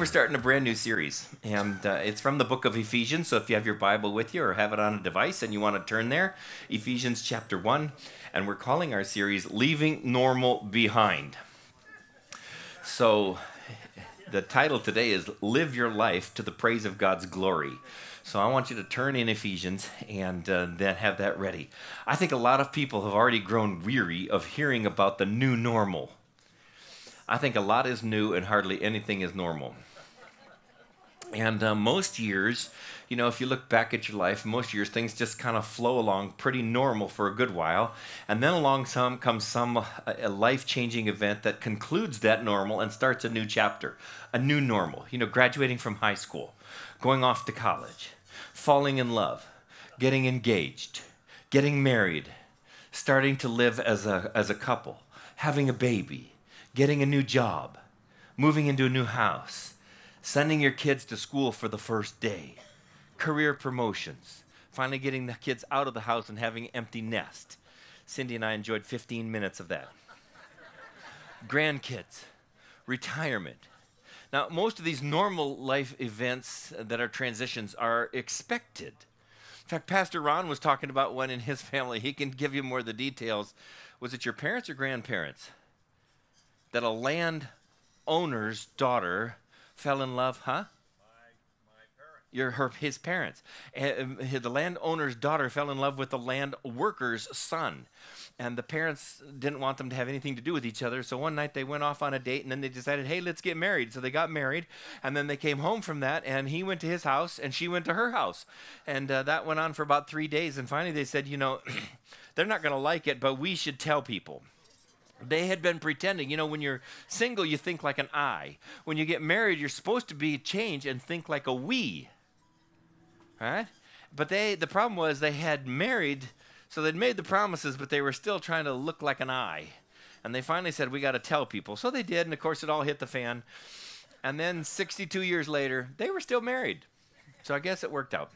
we're starting a brand new series, and uh, it's from the book of Ephesians. So if you have your Bible with you or have it on a device and you want to turn there, Ephesians chapter 1, and we're calling our series Leaving Normal Behind. So the title today is Live Your Life to the Praise of God's Glory. So I want you to turn in Ephesians and uh, then have that ready. I think a lot of people have already grown weary of hearing about the new normal. I think a lot is new and hardly anything is normal. And uh, most years, you know, if you look back at your life, most years things just kind of flow along pretty normal for a good while. And then along some comes some uh, a life-changing event that concludes that normal and starts a new chapter, a new normal. You know, graduating from high school, going off to college, falling in love, getting engaged, getting married, starting to live as a as a couple, having a baby, getting a new job, moving into a new house sending your kids to school for the first day, career promotions, finally getting the kids out of the house and having an empty nest. Cindy and I enjoyed 15 minutes of that. Grandkids, retirement. Now, most of these normal life events that are transitions are expected. In fact, Pastor Ron was talking about one in his family. He can give you more of the details. Was it your parents or grandparents? That a land owner's daughter fell in love, huh? Your, her, his parents. And the landowner's daughter fell in love with the land worker's son. And the parents didn't want them to have anything to do with each other. So one night they went off on a date and then they decided, hey, let's get married. So they got married. And then they came home from that and he went to his house and she went to her house. And uh, that went on for about three days. And finally they said, you know, they're not going to like it, but we should tell people. They had been pretending. You know, when you're single, you think like an I. When you get married, you're supposed to be changed and think like a we. Right? But they the problem was they had married, so they'd made the promises, but they were still trying to look like an I. And they finally said, We got to tell people. So they did, and of course, it all hit the fan. And then 62 years later, they were still married. So I guess it worked out.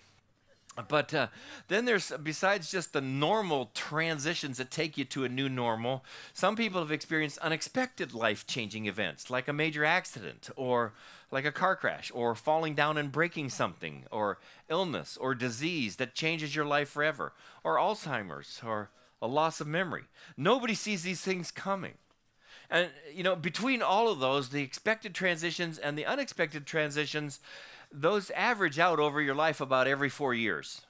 But uh, then there's, besides just the normal transitions that take you to a new normal, some people have experienced unexpected life changing events, like a major accident, or like a car crash, or falling down and breaking something, or illness, or disease that changes your life forever, or Alzheimer's, or a loss of memory. Nobody sees these things coming. And, you know, between all of those, the expected transitions and the unexpected transitions, those average out over your life about every four years.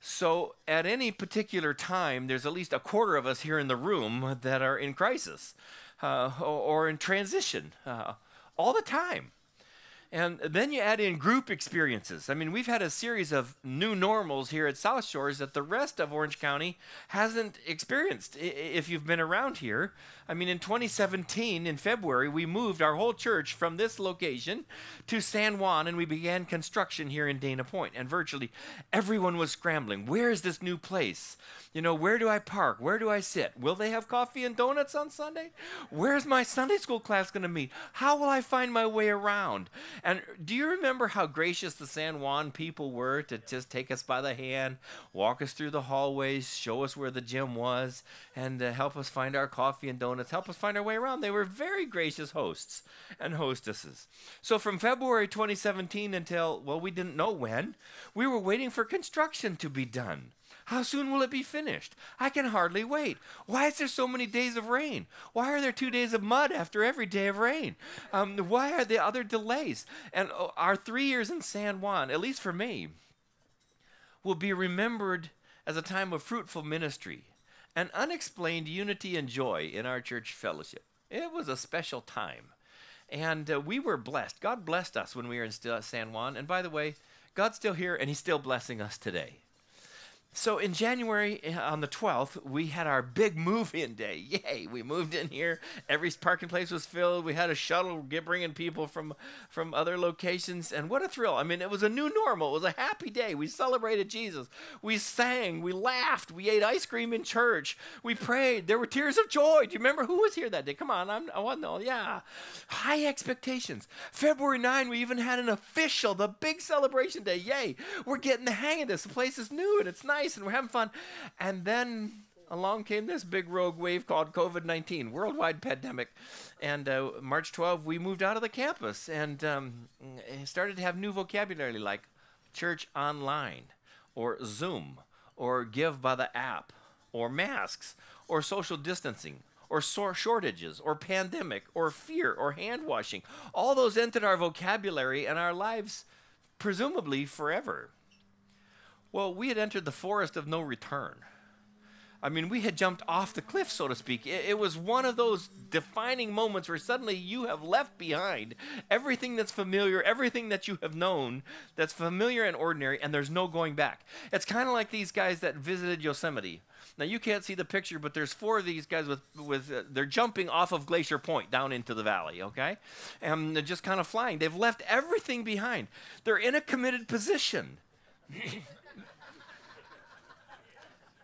So at any particular time, there's at least a quarter of us here in the room that are in crisis uh, or, in transition uh, all the time. And then you add in group experiences. I mean, we've had a series of new normals here at South Shores that the rest of Orange County hasn't experienced if you've been around here. I mean, in 2017, in February, we moved our whole church from this location to San Juan and we began construction here in Dana Point. And virtually everyone was scrambling. Where is this new place? You know, where do I park? Where do I sit? Will they have coffee and donuts on Sunday? Where's my Sunday school class going to meet? How will I find my way around? And do you remember how gracious the San Juan people were to just take us by the hand, walk us through the hallways, show us where the gym was, and uh, help us find our coffee and donuts, help us find our way around? They were very gracious hosts and hostesses. So from February 2017 until, well, we didn't know when, we were waiting for construction to be done. How soon will it be finished? I can hardly wait. Why is there so many days of rain? Why are there two days of mud after every day of rain? Um, why are there other delays? And uh, our three years in San Juan, at least for me, will be remembered as a time of fruitful ministry and unexplained unity and joy in our church fellowship. It was a special time. And uh, we were blessed. God blessed us when we were in San Juan. And by the way, God's still here and He's still blessing us today. So in January eh, on the 12th, we had our big move in day. Yay, we moved in here. Every parking place was filled. We had a shuttle bringing people from from other locations and what a thrill. I mean, it was a new normal. It was a happy day. We celebrated Jesus. We sang, we laughed, we ate ice cream in church. We prayed. There were tears of joy. Do you remember who was here that day? Come on, I'm, I to know. Yeah. High expectations. February 9, we even had an official, the big celebration day. Yay. We're getting the hang of this. The place is new and it's nice nice and we're having fun. And then along came this big rogue wave called COVID 19, worldwide pandemic. And uh, March 12, we moved out of the campus and um, started to have new vocabulary like church online, or Zoom, or give by the app, or masks, or social distancing, or shortages, or pandemic, or fear, or hand washing. All those entered our vocabulary and our lives, presumably forever. Well, we had entered the forest of no return. I mean, we had jumped off the cliff, so to speak. It, it, was one of those defining moments where suddenly you have left behind everything that's familiar, everything that you have known that's familiar and ordinary, and there's no going back. It's kind of like these guys that visited Yosemite. Now you can't see the picture, but there's four of these guys with with uh, they're jumping off of Glacier Point down into the valley, okay, and they're just kind of flying. They've left everything behind. They're in a committed position.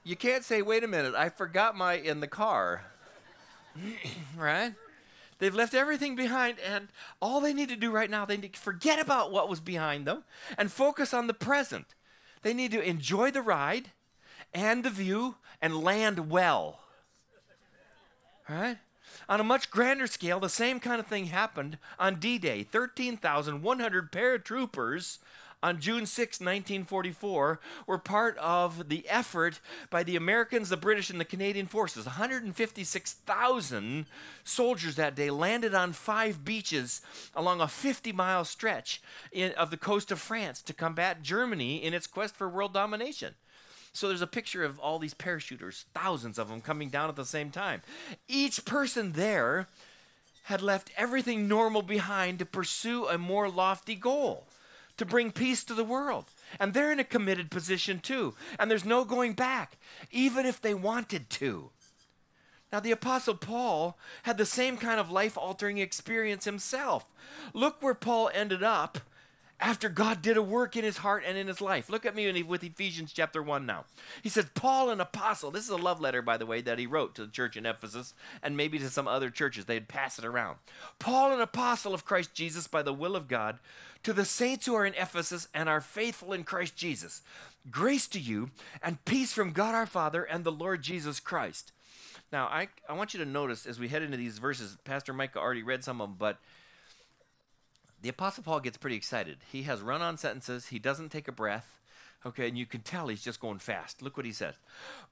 You can't say, wait a minute, I forgot my in the car. right? They've left everything behind, and all they need to do right now, they need to forget about what was behind them and focus on the present. They need to enjoy the ride and the view and land well. Right? On a much grander scale, the same kind of thing happened on D Day. 13,100 paratroopers on June 6, 1944, were part of the effort by the Americans, the British, and the Canadian forces. 156,000 soldiers that day landed on five beaches along a 50 mile stretch in, of the coast of France to combat Germany in its quest for world domination. So there's a picture of all these parachuters, thousands of them coming down at the same time. Each person there had left everything normal behind to pursue a more lofty goal to bring peace to the world. And they're in a committed position too. And there's no going back, even if they wanted to. Now, the Apostle Paul had the same kind of life altering experience himself. Look where Paul ended up after God did a work in his heart and in his life. Look at me with Ephesians chapter 1 now. He says, Paul, an apostle. This is a love letter, by the way, that he wrote to the church in Ephesus and maybe to some other churches. They'd pass it around. Paul, an apostle of Christ Jesus by the will of God, to the saints who are in Ephesus and are faithful in Christ Jesus. Grace to you and peace from God our Father and the Lord Jesus Christ. Now, I, I want you to notice as we head into these verses, Pastor Micah already read some of them, but the Apostle Paul gets pretty excited. He has run on sentences, he doesn't take a breath. Okay, and you can tell he's just going fast. Look what he says.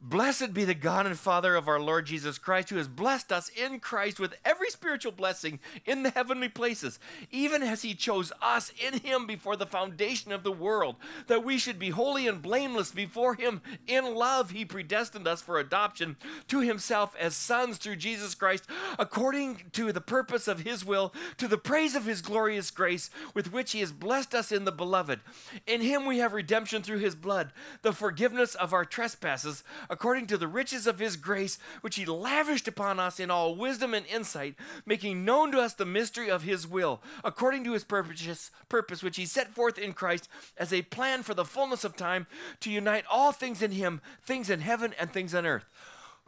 Blessed be the God and Father of our Lord Jesus Christ, who has blessed us in Christ with every spiritual blessing in the heavenly places, even as he chose us in him before the foundation of the world, that we should be holy and blameless before him. In love, he predestined us for adoption to himself as sons through Jesus Christ, according to the purpose of his will, to the praise of his glorious grace, with which he has blessed us in the beloved. In him we have redemption through his blood, the forgiveness of our trespasses, according to the riches of his grace, which he lavished upon us in all wisdom and insight, making known to us the mystery of his will, according to his purpose, purpose which he set forth in Christ as a plan for the fullness of time to unite all things in him, things in heaven and things on earth.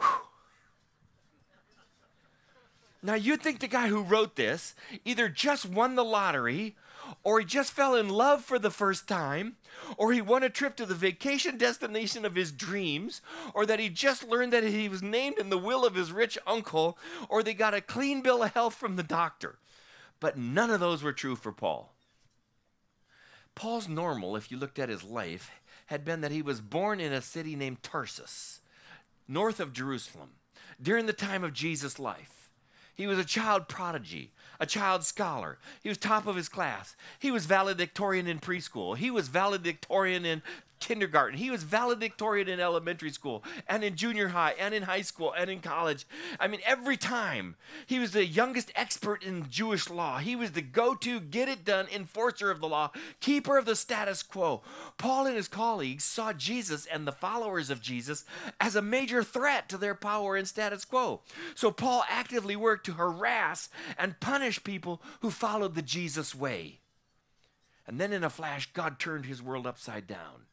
Whew. Now, you'd think the guy who wrote this either just won the lottery or he just fell in love for the first time, or he won a trip to the vacation destination of his dreams, or that he just learned that he was named in the will of his rich uncle, or they got a clean bill of health from the doctor. But none of those were true for Paul. Paul's normal, if you looked at his life, had been that he was born in a city named Tarsus, north of Jerusalem, during the time of Jesus' life. He was a child prodigy, a child scholar. He was top of his class. He was valedictorian in preschool. He was valedictorian in kindergarten. He was valedictorian in elementary school and in junior high and in high school and in college. I mean, every time he was the youngest expert in Jewish law. He was the go to, get it done enforcer of the law, keeper of the status quo. Paul and his colleagues saw Jesus and the followers of Jesus as a major threat to their power and status quo. So Paul actively worked to harass and punish people who followed the Jesus way. And then in a flash, God turned his world upside down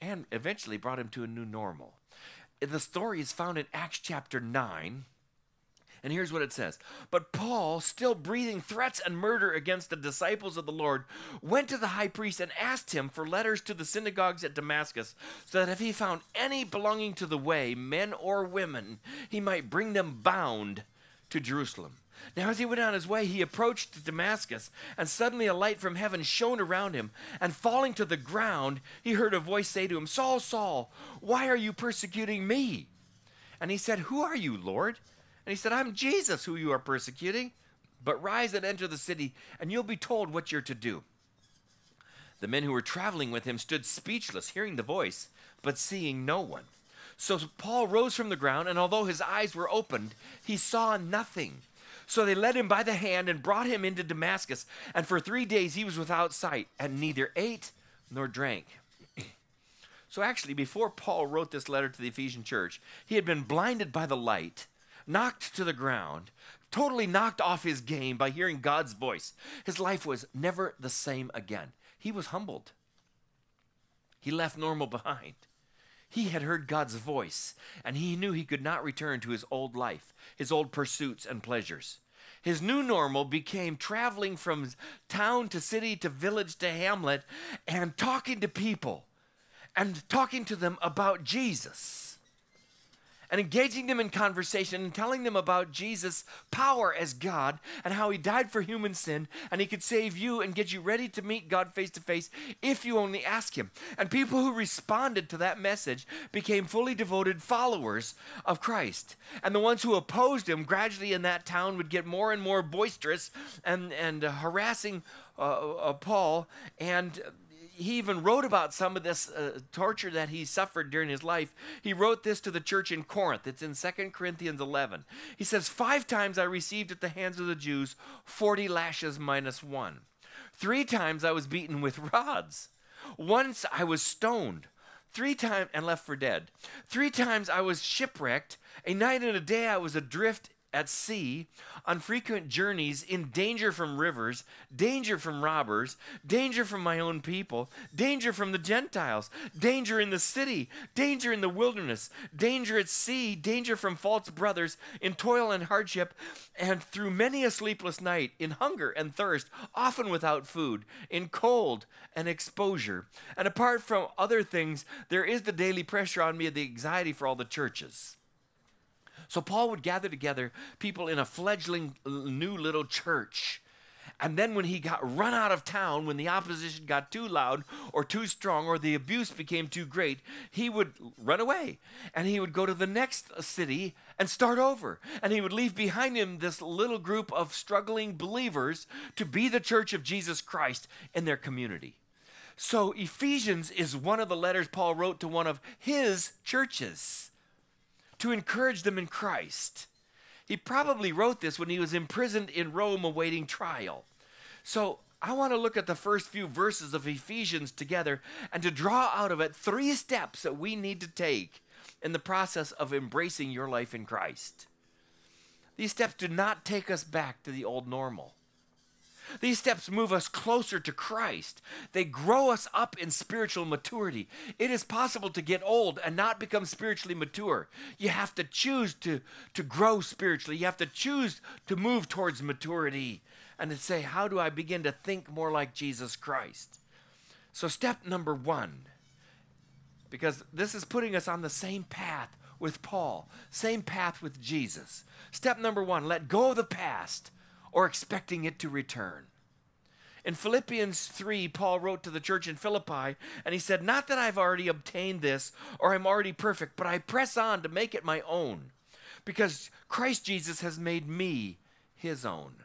and eventually brought him to a new normal. The story is found in Acts chapter 9. And here's what it says But Paul, still breathing threats and murder against the disciples of the Lord, went to the high priest and asked him for letters to the synagogues at Damascus, so that if he found any belonging to the way, men or women, he might bring them bound to Jerusalem. Now, as he went on his way, he approached Damascus, and suddenly a light from heaven shone around him. And falling to the ground, he heard a voice say to him, Saul, Saul, why are you persecuting me? And he said, Who are you, Lord? And he said, I'm Jesus who you are persecuting. But rise and enter the city, and you'll be told what you're to do. The men who were traveling with him stood speechless, hearing the voice, but seeing no one. So Paul rose from the ground, and although his eyes were opened, he saw nothing. So they led him by the hand and brought him into Damascus. And for three days he was without sight, and neither ate nor drank. so actually, before Paul wrote this letter to the Ephesian church, he had been blinded by the light knocked to the ground, totally knocked off his game by hearing God's voice. His life was never the same again. He was humbled. He left normal behind. He had heard God's voice, and he knew he could not return to his old life, his old pursuits and pleasures. His new normal became traveling from town to city to village to hamlet and talking to people and talking to them about Jesus and engaging them in conversation and telling them about Jesus' power as God and how he died for human sin and he could save you and get you ready to meet God face to face if you only ask him. And people who responded to that message became fully devoted followers of Christ. And the ones who opposed him gradually in that town would get more and more boisterous and, and uh, harassing uh, uh, Paul and he even wrote about some of this uh, torture that he suffered during his life. He wrote this to the church in Corinth. It's in 2 Corinthians 11. He says, Five times I received at the hands of the Jews 40 lashes minus one. Three times I was beaten with rods. Once I was stoned. Three times and left for dead. Three times I was shipwrecked. A night and a day I was adrift at sea, on frequent journeys, in danger from rivers, danger from robbers, danger from my own people, danger from the Gentiles, danger in the city, danger in the wilderness, danger at sea, danger from false brothers, in toil and hardship, and through many a sleepless night, in hunger and thirst, often without food, in cold and exposure. And apart from other things, there is the daily pressure on me of the anxiety for all the churches. So Paul would gather together people in a fledgling new little church. And then when he got run out of town, when the opposition got too loud or too strong or the abuse became too great, he would run away and he would go to the next city and start over. And he would leave behind him this little group of struggling believers to be the church of Jesus Christ in their community. So Ephesians is one of the letters Paul wrote to one of his churches to encourage them in Christ. He probably wrote this when he was imprisoned in Rome awaiting trial. So I want to look at the first few verses of Ephesians together and to draw out of it three steps that we need to take in the process of embracing your life in Christ. These steps do not take us back to the old normal. These steps move us closer to Christ. They grow us up in spiritual maturity. It is possible to get old and not become spiritually mature. You have to choose to, to grow spiritually. You have to choose to move towards maturity and to say, How do I begin to think more like Jesus Christ? So, step number one, because this is putting us on the same path with Paul, same path with Jesus. Step number one, let go of the past or expecting it to return. In Philippians 3, Paul wrote to the church in Philippi, and he said, Not that I've already obtained this or I'm already perfect, but I press on to make it my own, because Christ Jesus has made me his own.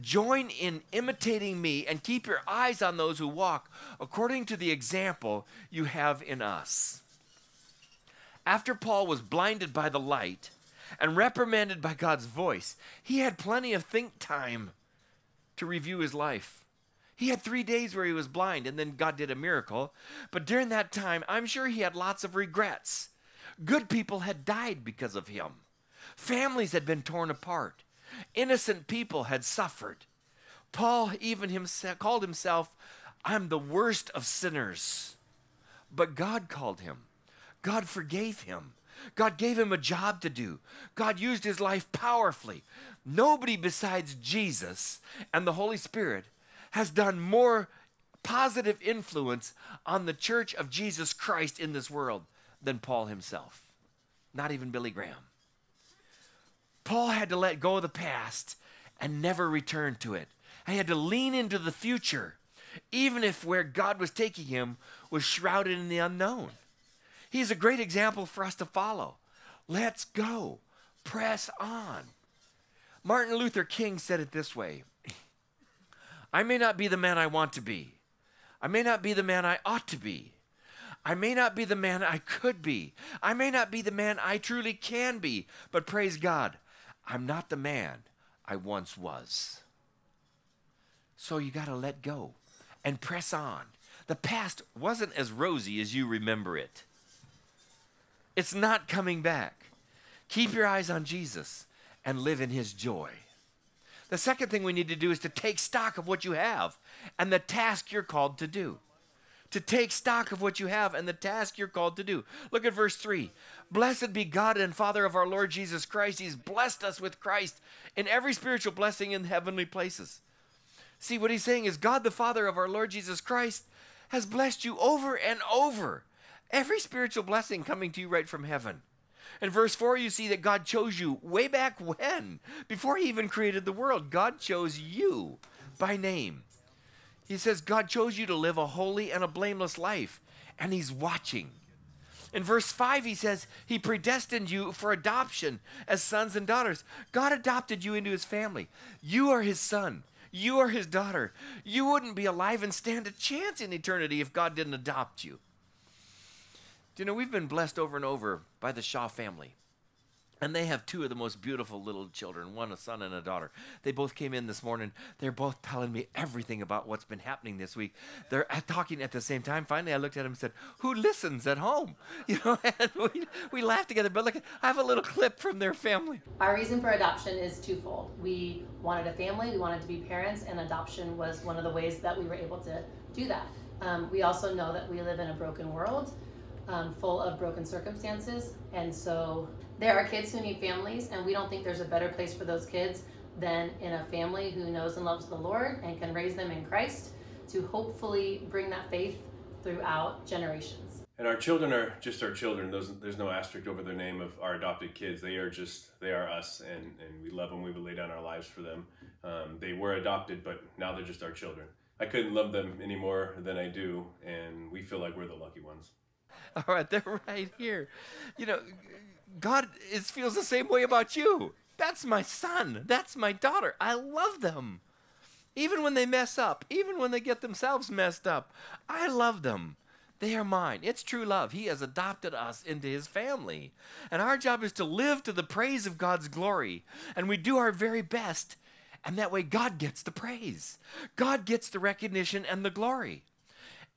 Join in imitating me and keep your eyes on those who walk according to the example you have in us. After Paul was blinded by the light and reprimanded by God's voice, he had plenty of think time to review his life. He had three days where he was blind, and then God did a miracle. But during that time, I'm sure he had lots of regrets. Good people had died because of him, families had been torn apart, innocent people had suffered. Paul even himself called himself, I'm the worst of sinners. But God called him. God forgave him. God gave him a job to do. God used his life powerfully. Nobody besides Jesus and the Holy Spirit has done more positive influence on the church of Jesus Christ in this world than Paul himself. Not even Billy Graham. Paul had to let go of the past and never return to it. He had to lean into the future, even if where God was taking him was shrouded in the unknown. He's a great example for us to follow. Let's go. Press on. Martin Luther King said it this way I may not be the man I want to be. I may not be the man I ought to be. I may not be the man I could be. I may not be the man I truly can be. But praise God, I'm not the man I once was. So you got to let go and press on. The past wasn't as rosy as you remember it. It's not coming back. Keep your eyes on Jesus and live in his joy. The second thing we need to do is to take stock of what you have and the task you're called to do. To take stock of what you have and the task you're called to do. Look at verse 3. Blessed be God and Father of our Lord Jesus Christ. He's blessed us with Christ in every spiritual blessing in heavenly places. See, what he's saying is God the Father of our Lord Jesus Christ has blessed you over and over. Every spiritual blessing coming to you right from heaven. In verse 4, you see that God chose you way back when, before He even created the world. God chose you by name. He says, God chose you to live a holy and a blameless life, and He's watching. In verse 5, he says, He predestined you for adoption as sons and daughters. God adopted you into His family. You are His son. You are His daughter. You wouldn't be alive and stand a chance in eternity if God didn't adopt you. Do you know, we've been blessed over and over by the Shaw family. And they have two of the most beautiful little children, one a son and a daughter. They both came in this morning. They're both telling me everything about what's been happening this week. They're talking at the same time. Finally, I looked at them and said, Who listens at home? You know, and we, we together. But look, I have a little clip from their family. Our reason for adoption is twofold. We wanted a family, we wanted to be parents, and adoption was one of the ways that we were able to do that. Um, we also know that we live in a broken world um, full of broken circumstances. And so there are kids who need families, and we don't think there's a better place for those kids than in a family who knows and loves the Lord and can raise them in Christ to hopefully bring that faith throughout generations. And our children are just our children. Those, there's no asterisk over the name of our adopted kids. They are just, they are us, and, and we love them. We would lay down our lives for them. Um, they were adopted, but now they're just our children. I couldn't love them any more than I do, and we feel like we're the lucky ones. All right, they're right here. You know, God is, feels the same way about you. That's my son. That's my daughter. I love them. Even when they mess up, even when they get themselves messed up, I love them. They are mine. It's true love. He has adopted us into his family. And our job is to live to the praise of God's glory. And we do our very best. And that way, God gets the praise. God gets the recognition and the glory.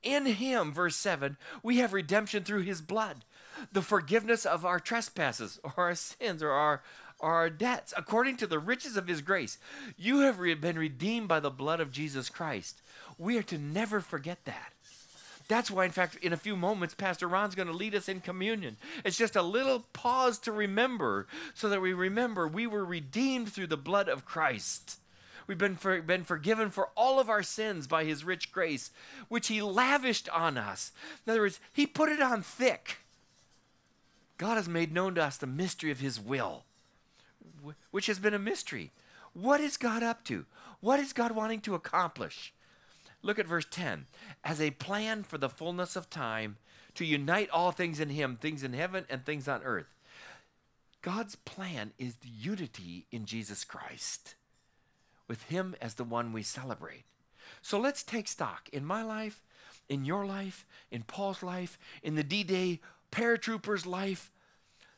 In him, verse 7, we have redemption through his blood, the forgiveness of our trespasses or our sins or our, our debts, according to the riches of his grace. You have been redeemed by the blood of Jesus Christ. We are to never forget that. That's why, in fact, in a few moments, Pastor Ron's going to lead us in communion. It's just a little pause to remember so that we remember we were redeemed through the blood of Christ. We've been, for, been forgiven for all of our sins by his rich grace, which he lavished on us. In other words, he put it on thick. God has made known to us the mystery of his will, which has been a mystery. What is God up to? What is God wanting to accomplish? Look at verse 10. As a plan for the fullness of time, to unite all things in him, things in heaven and things on earth. God's plan is the unity in Jesus Christ with Him as the one we celebrate. So let's take stock in my life, in your life, in Paul's life, in the D Day paratrooper's life.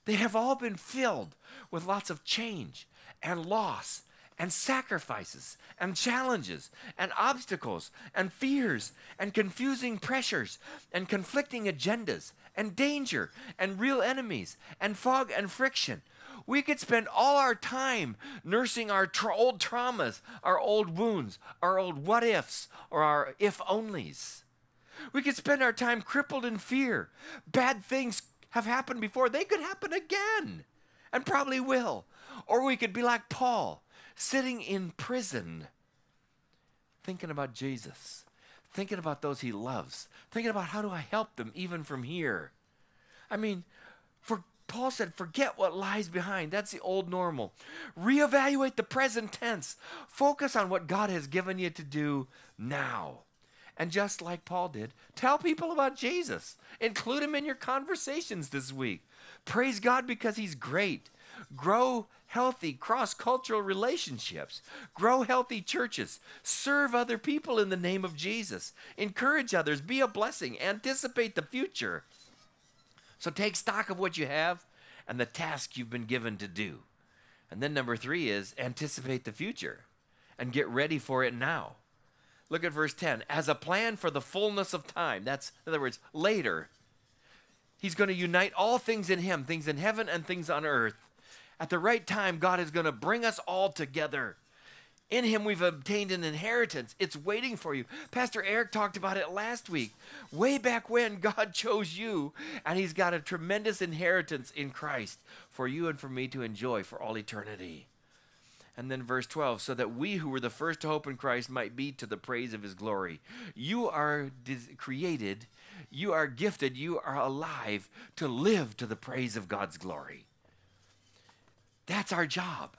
They have all been filled with lots of change and loss and sacrifices and challenges and obstacles and fears and confusing pressures and conflicting agendas and danger and real enemies and fog and friction. We could spend all our time nursing our tra- old traumas, our old wounds, our old what ifs, or our if onlys. We could spend our time crippled in fear. Bad things have happened before, they could happen again, and probably will. Or we could be like Paul, sitting in prison, thinking about Jesus, thinking about those he loves, thinking about how do I help them even from here. I mean, for Paul said, forget what lies behind. That's the old normal. Reevaluate the present tense. Focus on what God has given you to do now. And just like Paul did, tell people about Jesus. Include him in your conversations this week. Praise God because he's great. Grow healthy cross cultural relationships. Grow healthy churches. Serve other people in the name of Jesus. Encourage others. Be a blessing. Anticipate the future. So take stock of what you have and the task you've been given to do. And then number three is anticipate the future and get ready for it now. Look at verse 10. As a plan for the fullness of time. That's, in other words, later. He's going to unite all things in Him, things in heaven and things on earth. At the right time, God is going to bring us all together. In Him, we've obtained an inheritance. It's waiting for you. Pastor Eric talked about it last week. Way back when, God chose you, and He's got a tremendous inheritance in Christ for you and for me to enjoy for all eternity. And then verse 12, so that we who were the first to hope in Christ might be to the praise of his glory. You are created, you are gifted, you are alive to live to the praise of God's glory. That's our job.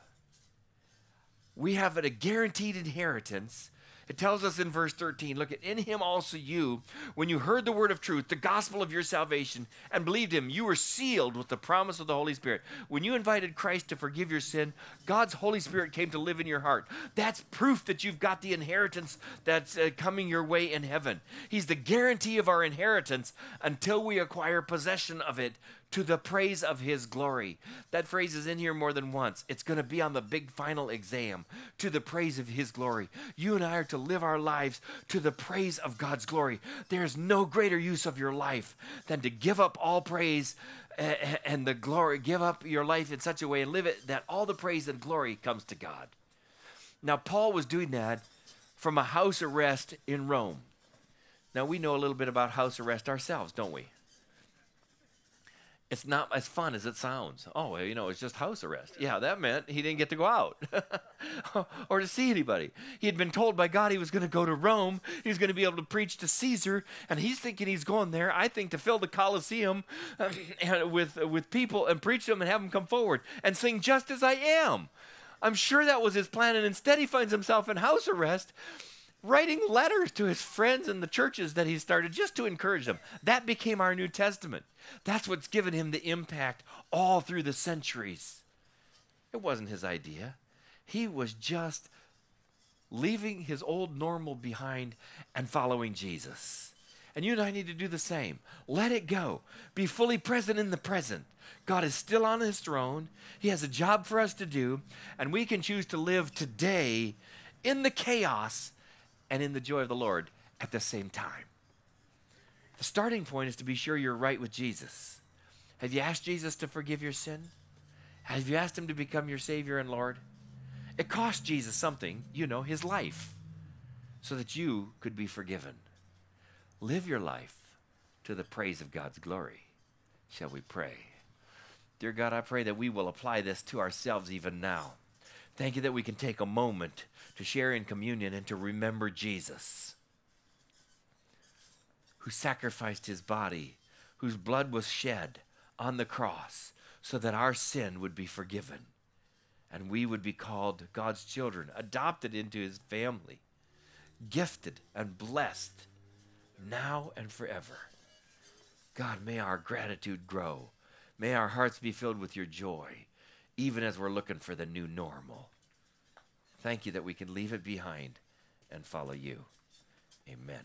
We have a guaranteed inheritance it tells us in verse 13 look at in him also you when you heard the word of truth the gospel of your salvation and believed him you were sealed with the promise of the holy spirit. When you invited christ to forgive your sin god's holy spirit came to live in your heart. That's proof that you've got the inheritance that's uh, coming your way in heaven. He's the guarantee of our inheritance until we acquire possession of it to the praise of his glory. That phrase is in here more than once. It's going to be on the big final exam. To the praise of his glory. You and I are to live our lives to the praise of God's glory. There's no greater use of your life than to give up all praise and the glory, give up your life in such a way and live it that all the praise and glory comes to God. Now, Paul was doing that from a house arrest in Rome. Now, we know a little bit about house arrest ourselves, don't we? It's not as fun as it sounds. Oh, you know, it's just house arrest. Yeah, that meant he didn't get to go out or to see anybody. He had been told by God he was going to go to Rome. He was going to be able to preach to Caesar, and he's thinking he's going there. I think to fill the Colosseum uh, with with people and preach to them and have them come forward and sing "Just as I Am." I'm sure that was his plan, and instead he finds himself in house arrest writing letters to his friends in the churches that he started just to encourage them. That became our New Testament. That's what's given him the impact all through the centuries. It wasn't his idea, he was just leaving his old normal behind and following Jesus. And you and I need to do the same. Let it go. Be fully present in the present. God is still on his throne. He has a job for us to do, and we can choose to live today in the chaos and in the joy of the Lord at the same time. The starting point is to be sure you're right with Jesus. Have you asked Jesus to forgive your sin? Have you asked him to become your Savior and Lord? It cost Jesus something, you know, his life, so that you could be forgiven. Live your life to the praise of God's glory. Shall we pray? Dear God, I pray that we will apply this to ourselves even now. Thank you that we can take a moment to share in communion and to remember Jesus, who sacrificed his body, whose blood was shed on the cross so that our sin would be forgiven and we would be called God's children, adopted into his family, gifted and blessed now and forever. God, may our gratitude grow. May our hearts be filled with your joy, even as we're looking for the new normal. Thank you that we can leave it behind and follow you. Amen.